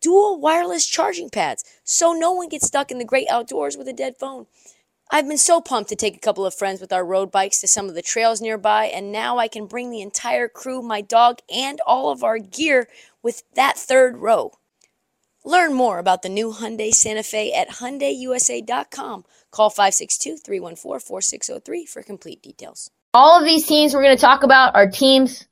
dual wireless charging pads so no one gets stuck in the great outdoors with a dead phone. I've been so pumped to take a couple of friends with our road bikes to some of the trails nearby, and now I can bring the entire crew, my dog, and all of our gear with that third row. Learn more about the new Hyundai Santa Fe at HyundaiUSA.com. Call 562-314-4603 for complete details. All of these teams we're going to talk about are teams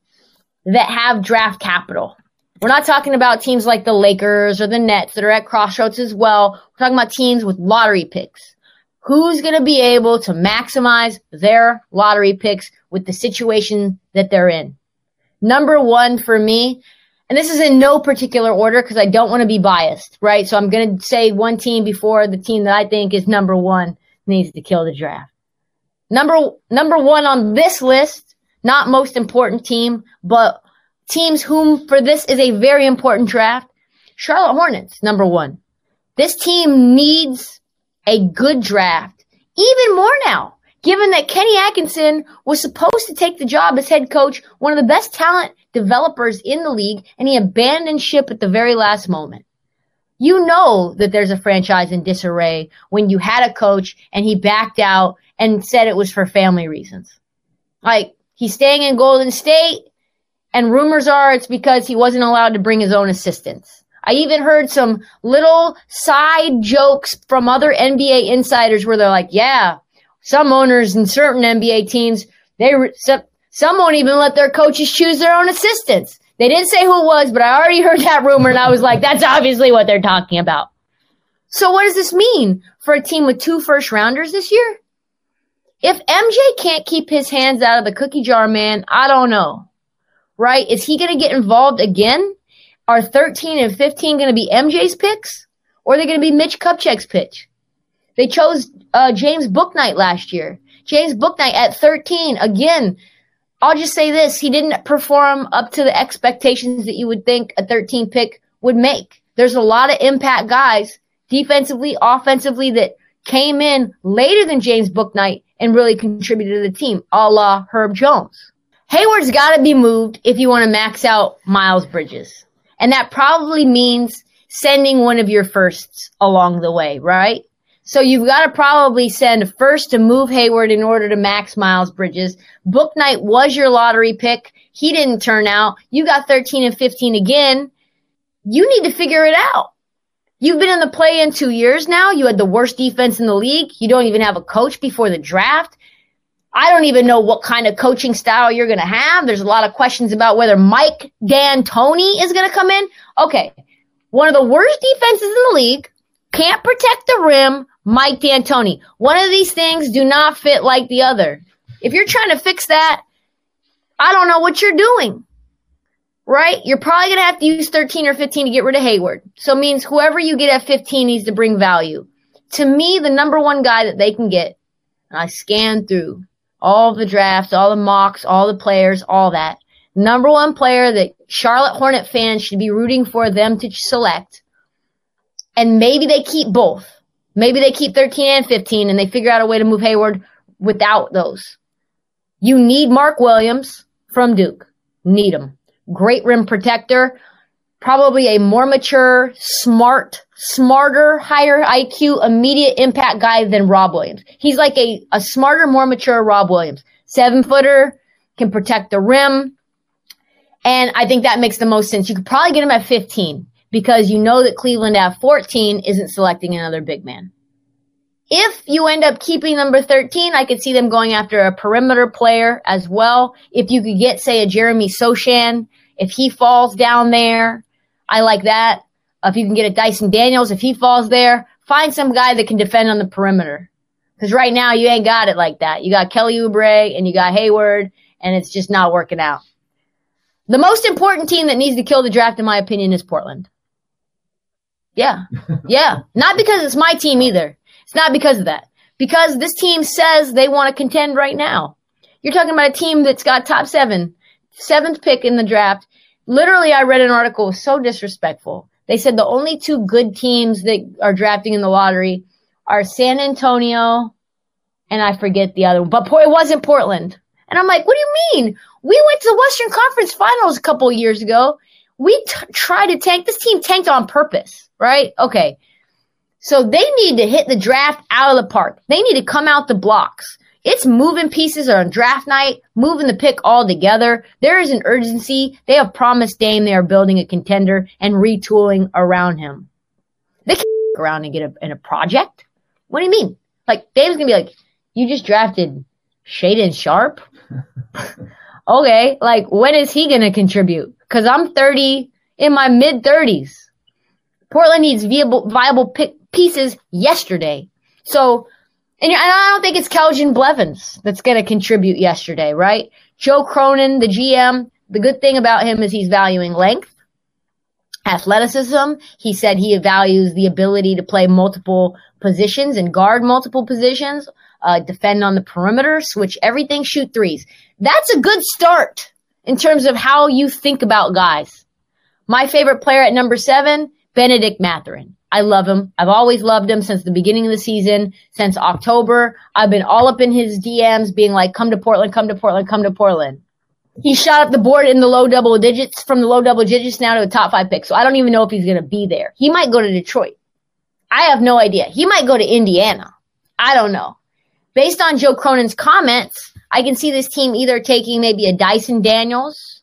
that have draft capital. We're not talking about teams like the Lakers or the Nets that are at crossroads as well. We're talking about teams with lottery picks. Who's going to be able to maximize their lottery picks with the situation that they're in? Number one for me, and this is in no particular order because I don't want to be biased, right? So I'm going to say one team before the team that I think is number one needs to kill the draft. Number, number one on this list, not most important team, but teams whom for this is a very important draft. Charlotte Hornets, number one. This team needs a good draft, even more now, given that Kenny Atkinson was supposed to take the job as head coach, one of the best talent developers in the league, and he abandoned ship at the very last moment. You know that there's a franchise in disarray when you had a coach and he backed out and said it was for family reasons. Like, he's staying in Golden State and rumors are it's because he wasn't allowed to bring his own assistants. I even heard some little side jokes from other NBA insiders where they're like, yeah, some owners in certain NBA teams, they, some, some won't even let their coaches choose their own assistants. They didn't say who it was, but I already heard that rumor and I was like, that's obviously what they're talking about. So what does this mean for a team with two first rounders this year? If MJ can't keep his hands out of the cookie jar, man, I don't know right? Is he going to get involved again? Are 13 and 15 going to be MJ's picks? Or are they going to be Mitch Kupchak's pitch? They chose uh, James Bouknight last year. James Bouknight at 13. Again, I'll just say this. He didn't perform up to the expectations that you would think a 13 pick would make. There's a lot of impact guys, defensively, offensively, that came in later than James Bouknight and really contributed to the team, a la Herb Jones. Hayward's got to be moved if you want to max out Miles Bridges. And that probably means sending one of your firsts along the way, right? So you've got to probably send first to move Hayward in order to max Miles Bridges. Bouknight was your lottery pick. He didn't turn out. You got 13 and 15 again. You need to figure it out. You've been in the play in two years now. You had the worst defense in the league. You don't even have a coach before the draft. I don't even know what kind of coaching style you're going to have. There's a lot of questions about whether Mike D'Antoni is going to come in. Okay. One of the worst defenses in the league can't protect the rim. Mike D'Antoni. One of these things do not fit like the other. If you're trying to fix that, I don't know what you're doing. Right? You're probably going to have to use 13 or 15 to get rid of Hayward. So it means whoever you get at 15 needs to bring value. To me, the number one guy that they can get, I scanned through all the drafts, all the mocks, all the players, all that. Number one player that Charlotte Hornet fans should be rooting for them to select. And maybe they keep both. Maybe they keep 13 and 15 and they figure out a way to move Hayward without those. You need Mark Williams from Duke. Need him. Great rim protector probably a more mature, smart, smarter, higher IQ, immediate impact guy than Rob Williams. He's like a, a smarter, more mature Rob Williams. Seven footer, can protect the rim. And I think that makes the most sense. You could probably get him at 15 because you know that Cleveland at 14 isn't selecting another big man. If you end up keeping number 13, I could see them going after a perimeter player as well. If you could get, say, a Jeremy Sochan, if he falls down there, I like that. If you can get a Dyson Daniels, if he falls there, find some guy that can defend on the perimeter. Because right now you ain't got it like that. You got Kelly Oubre and you got Hayward, and it's just not working out. The most important team that needs to kill the draft, in my opinion, is Portland. Yeah. Yeah. Not because it's my team either. It's not because of that. Because this team says they want to contend right now. You're talking about a team that's got top seven, seventh pick in the draft. Literally, I read an article so disrespectful. They said the only two good teams that are drafting in the lottery are San Antonio and I forget the other one, but it wasn't Portland. And I'm like, what do you mean? We went to the Western Conference Finals a couple years ago. We t- tried to tank. This team tanked on purpose, right? Okay. So they need to hit the draft out of the park. They need to come out the blocks. It's moving pieces on draft night, moving the pick all together. There is an urgency. They have promised Dame they are building a contender and retooling around him. They can't around and get a, in a project. What do you mean? Like Dame's gonna be like, you just drafted Shaedon Sharpe. okay, like when is he gonna contribute? Because I'm 30 in my mid 30s. Portland needs viable, viable pick pieces yesterday. So, and I don't think it's Keljin Blevins that's going to contribute yesterday, right? Joe Cronin, the GM, the good thing about him is he's valuing length, athleticism. He said he values the ability to play multiple positions and guard multiple positions, uh, defend on the perimeter, switch everything, shoot threes. That's a good start in terms of how you think about guys. My favorite player at number seven, Bennedict Mathurin. I love him. I've always loved him since the beginning of the season, since October. I've been all up in his DMs being like, come to Portland, come to Portland, come to Portland. He shot up the board in the low double digits from the low double digits now to a top five pick. So I don't even know if he's going to be there. He might go to Detroit. I have no idea. He might go to Indiana. I don't know. Based on Joe Cronin's comments, I can see this team either taking maybe a Dyson Daniels.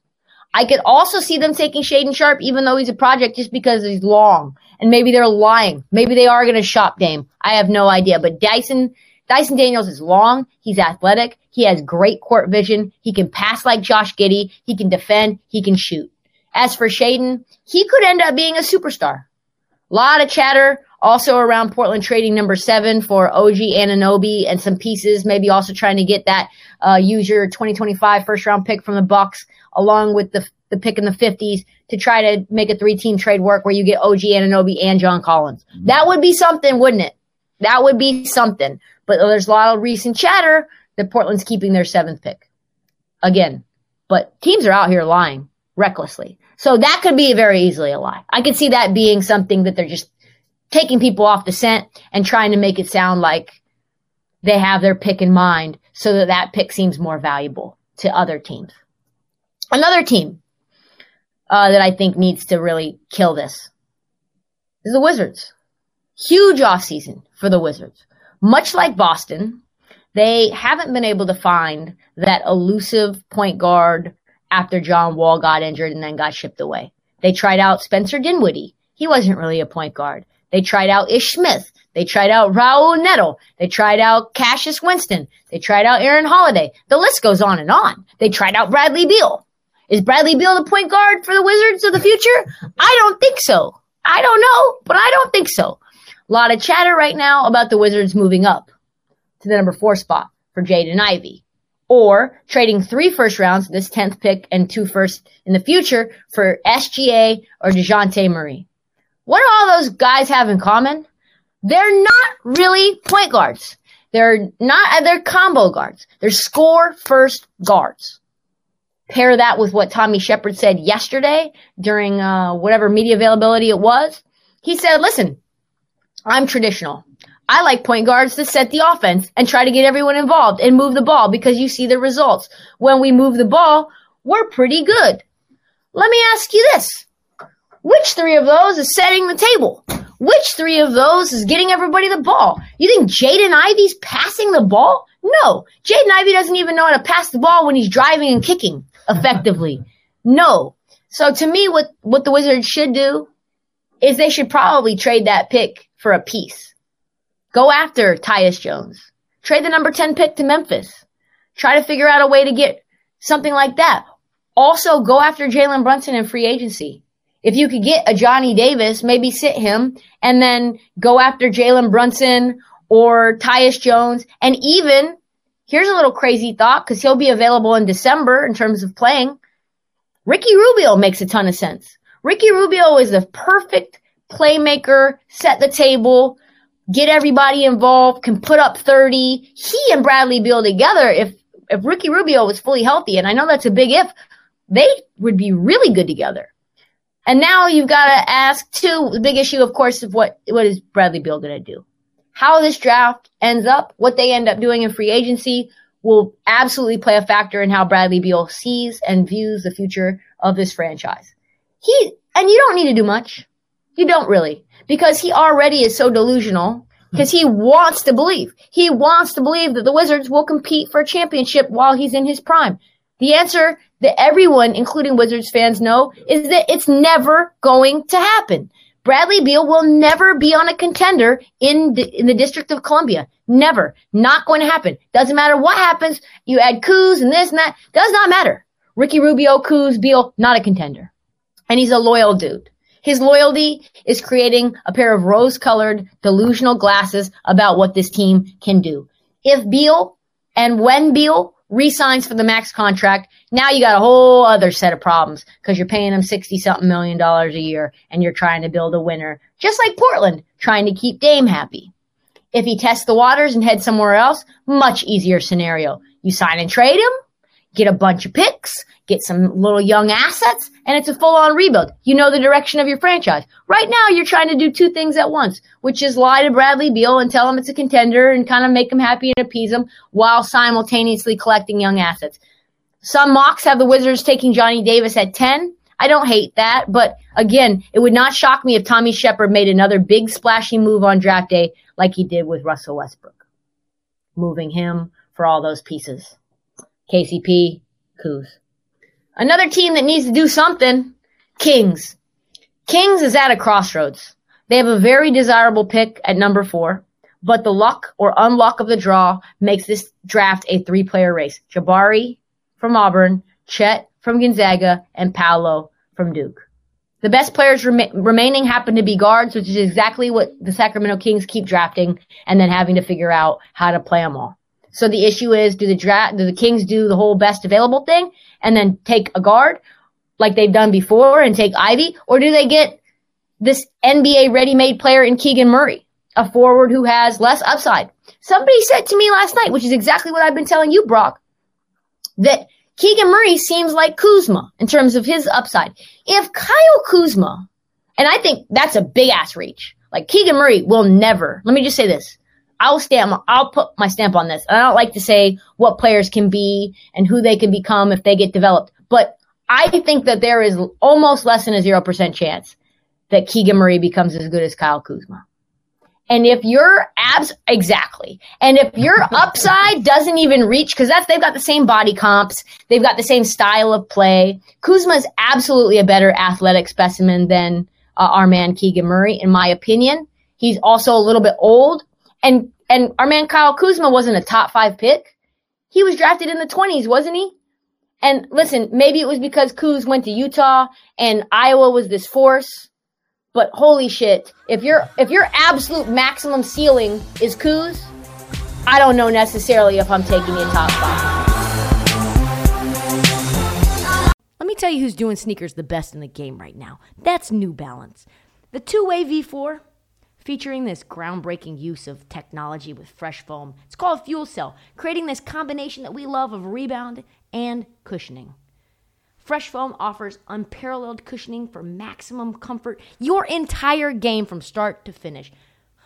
I could also see them taking Shaedon Sharpe, even though he's a project, just because he's long and maybe they're lying. Maybe they are going to shop Dame. I have no idea. But Dyson, Dyson Daniels is long. He's athletic. He has great court vision. He can pass like Josh Giddey. He can defend. He can shoot. As for Shaedon, he could end up being a superstar. A lot of chatter also around Portland trading number seven for OG Anunoby and some pieces, maybe also trying to get that uh, use your 2025 first round pick from the Bucks along with the the pick in the 50s to try to make a three team trade work where you get OG Anunoby and John Collins. Mm-hmm. That would be something, wouldn't it? That would be something. But there's a lot of recent chatter that Portland's keeping their seventh pick. Again, but teams are out here lying recklessly. So that could be very easily a lie. I could see that being something that they're just taking people off the scent and trying to make it sound like they have their pick in mind so that that pick seems more valuable to other teams. Another team uh, that I think needs to really kill this is the Wizards. Huge offseason for the Wizards. Much like Boston, they haven't been able to find that elusive point guard after John Wall got injured and then got shipped away. They tried out Spencer Dinwiddie. He wasn't really a point guard. They tried out Ish Smith. They tried out Raul Neto. They tried out Cassius Winston. They tried out Aaron Holiday. The list goes on and on. They tried out Bradley Beal. Is Bradley Beal the point guard for the Wizards of the future? I don't think so. I don't know, but I don't think so. A lot of chatter right now about the Wizards moving up to the number four spot for Jaden Ivey or trading three first rounds, this 10th pick and two first in the future for SGA or DeJounte Murray. What do all those guys have in common? They're not really point guards. They're not, they're combo guards. They're score first guards. Pair that with what Tommy Sheppard said yesterday during uh, whatever media availability it was. He said, listen, I'm traditional. I like point guards to set the offense and try to get everyone involved and move the ball because you see the results. When we move the ball, we're pretty good. Let me ask you this. Which three of those is setting the table? Which three of those is getting everybody the ball? You think Jaden Ivey's passing the ball? No. Jaden Ivey doesn't even know how to pass the ball when he's driving and kicking effectively. No. So to me, what, what the Wizards should do is they should probably trade that pick for a piece. Go after Tyus Jones. Trade the number 10 pick to Memphis. Try to figure out a way to get something like that. Also go after Jalen Brunson in free agency. If you could get a Johnny Davis, maybe sit him and then go after Jalen Brunson or Tyus Jones and even Here's a little crazy thought because he'll be available in December in terms of playing. Ricky Rubio makes a ton of sense. Ricky Rubio is the perfect playmaker, set the table, get everybody involved, can put up 30. He and Bradley Beal together, if if Ricky Rubio was fully healthy, and I know that's a big if, they would be really good together. And now you've got to ask too, the big issue, of course, of what, what is Bradley Beal going to do? How this draft ends up, what they end up doing in free agency will absolutely play a factor in how Bradley Beal sees and views the future of this franchise. He, and you don't need to do much. You don't really, because he already is so delusional because he wants to believe. He wants to believe that the Wizards will compete for a championship while he's in his prime. The answer that everyone, including Wizards fans, know is that it's never going to happen. Bradley Beal will never be on a contender in the, in the District of Columbia. Never. Not going to happen. Doesn't matter what happens. You add Kuz and this and that. Does not matter. Ricky Rubio, Kuz, Beal, not a contender. And he's a loyal dude. His loyalty is creating a pair of rose colored delusional glasses about what this team can do. If Beal and when Beal resigns for the max contract, now you got a whole other set of problems because you're paying him 60 something million dollars a year and you're trying to build a winner, just like Portland, trying to keep Dame happy. If he tests the waters and heads somewhere else, much easier scenario. You sign and trade him, get a bunch of picks, get some little young assets, and it's a full on rebuild. You know the direction of your franchise. Right now, you're trying to do two things at once, which is lie to Bradley Beal and tell him it's a contender and kind of make him happy and appease him while simultaneously collecting young assets. Some mocks have the Wizards taking Johnny Davis at 10. I don't hate that, but again, it would not shock me if Tommy Sheppard made another big splashy move on draft day like he did with Russell Westbrook, moving him for all those pieces. KCP, Kuz. Another team that needs to do something, Kings. Kings is at a crossroads. They have a very desirable pick at number four, but the luck or unluck of the draw makes this draft a three player race. Jabari from Auburn, Chet from Gonzaga, and Paolo from Duke. The best players rem- remaining happen to be guards, which is exactly what the Sacramento Kings keep drafting and then having to figure out how to play them all. So the issue is, do the draft, do the Kings do the whole best available thing and then take a guard like they've done before and take Ivey, or do they get this NBA ready-made player in Keegan Murray, a forward who has less upside? Somebody said to me last night, which is exactly what I've been telling you, Brock, that Keegan Murray seems like Kuzma in terms of his upside. If Kyle Kuzma, and I think that's a big ass reach, like Keegan Murray will never, let me just say this. I'll stamp, I'll put my stamp on this. I don't like to say what players can be and who they can become if they get developed, but I think that there is almost less than a 0% chance that Keegan Murray becomes as good as Kyle Kuzma. And if your abs, exactly. And if your upside doesn't even reach, cause that's, they've got the same body comps. They've got the same style of play. Kuzma is absolutely a better athletic specimen than uh, our man Keegan Murray, in my opinion. He's also a little bit old, and and our man Kyle Kuzma wasn't a top five pick. He was drafted in the twenties, wasn't he? And listen, maybe it was because Kuz went to Utah and Iowa was this force. But holy shit, if your if your absolute maximum ceiling is Kuz, I don't know necessarily if I'm taking you top five. Let me tell you who's doing sneakers the best in the game right now. That's New Balance. The two-way V4 featuring this groundbreaking use of technology with fresh foam. It's called Fuel Cell, creating this combination that we love of rebound and cushioning. Fresh Foam offers unparalleled cushioning for maximum comfort your entire game from start to finish.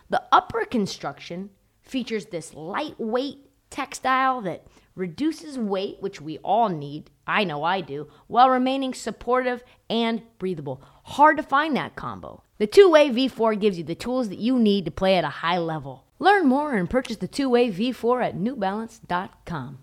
The upper construction features this lightweight textile that reduces weight, which we all need. I know I do, while remaining supportive and breathable. Hard to find that combo. The two way V4 gives you the tools that you need to play at a high level. Learn more and purchase the two way V4 at newbalance.com.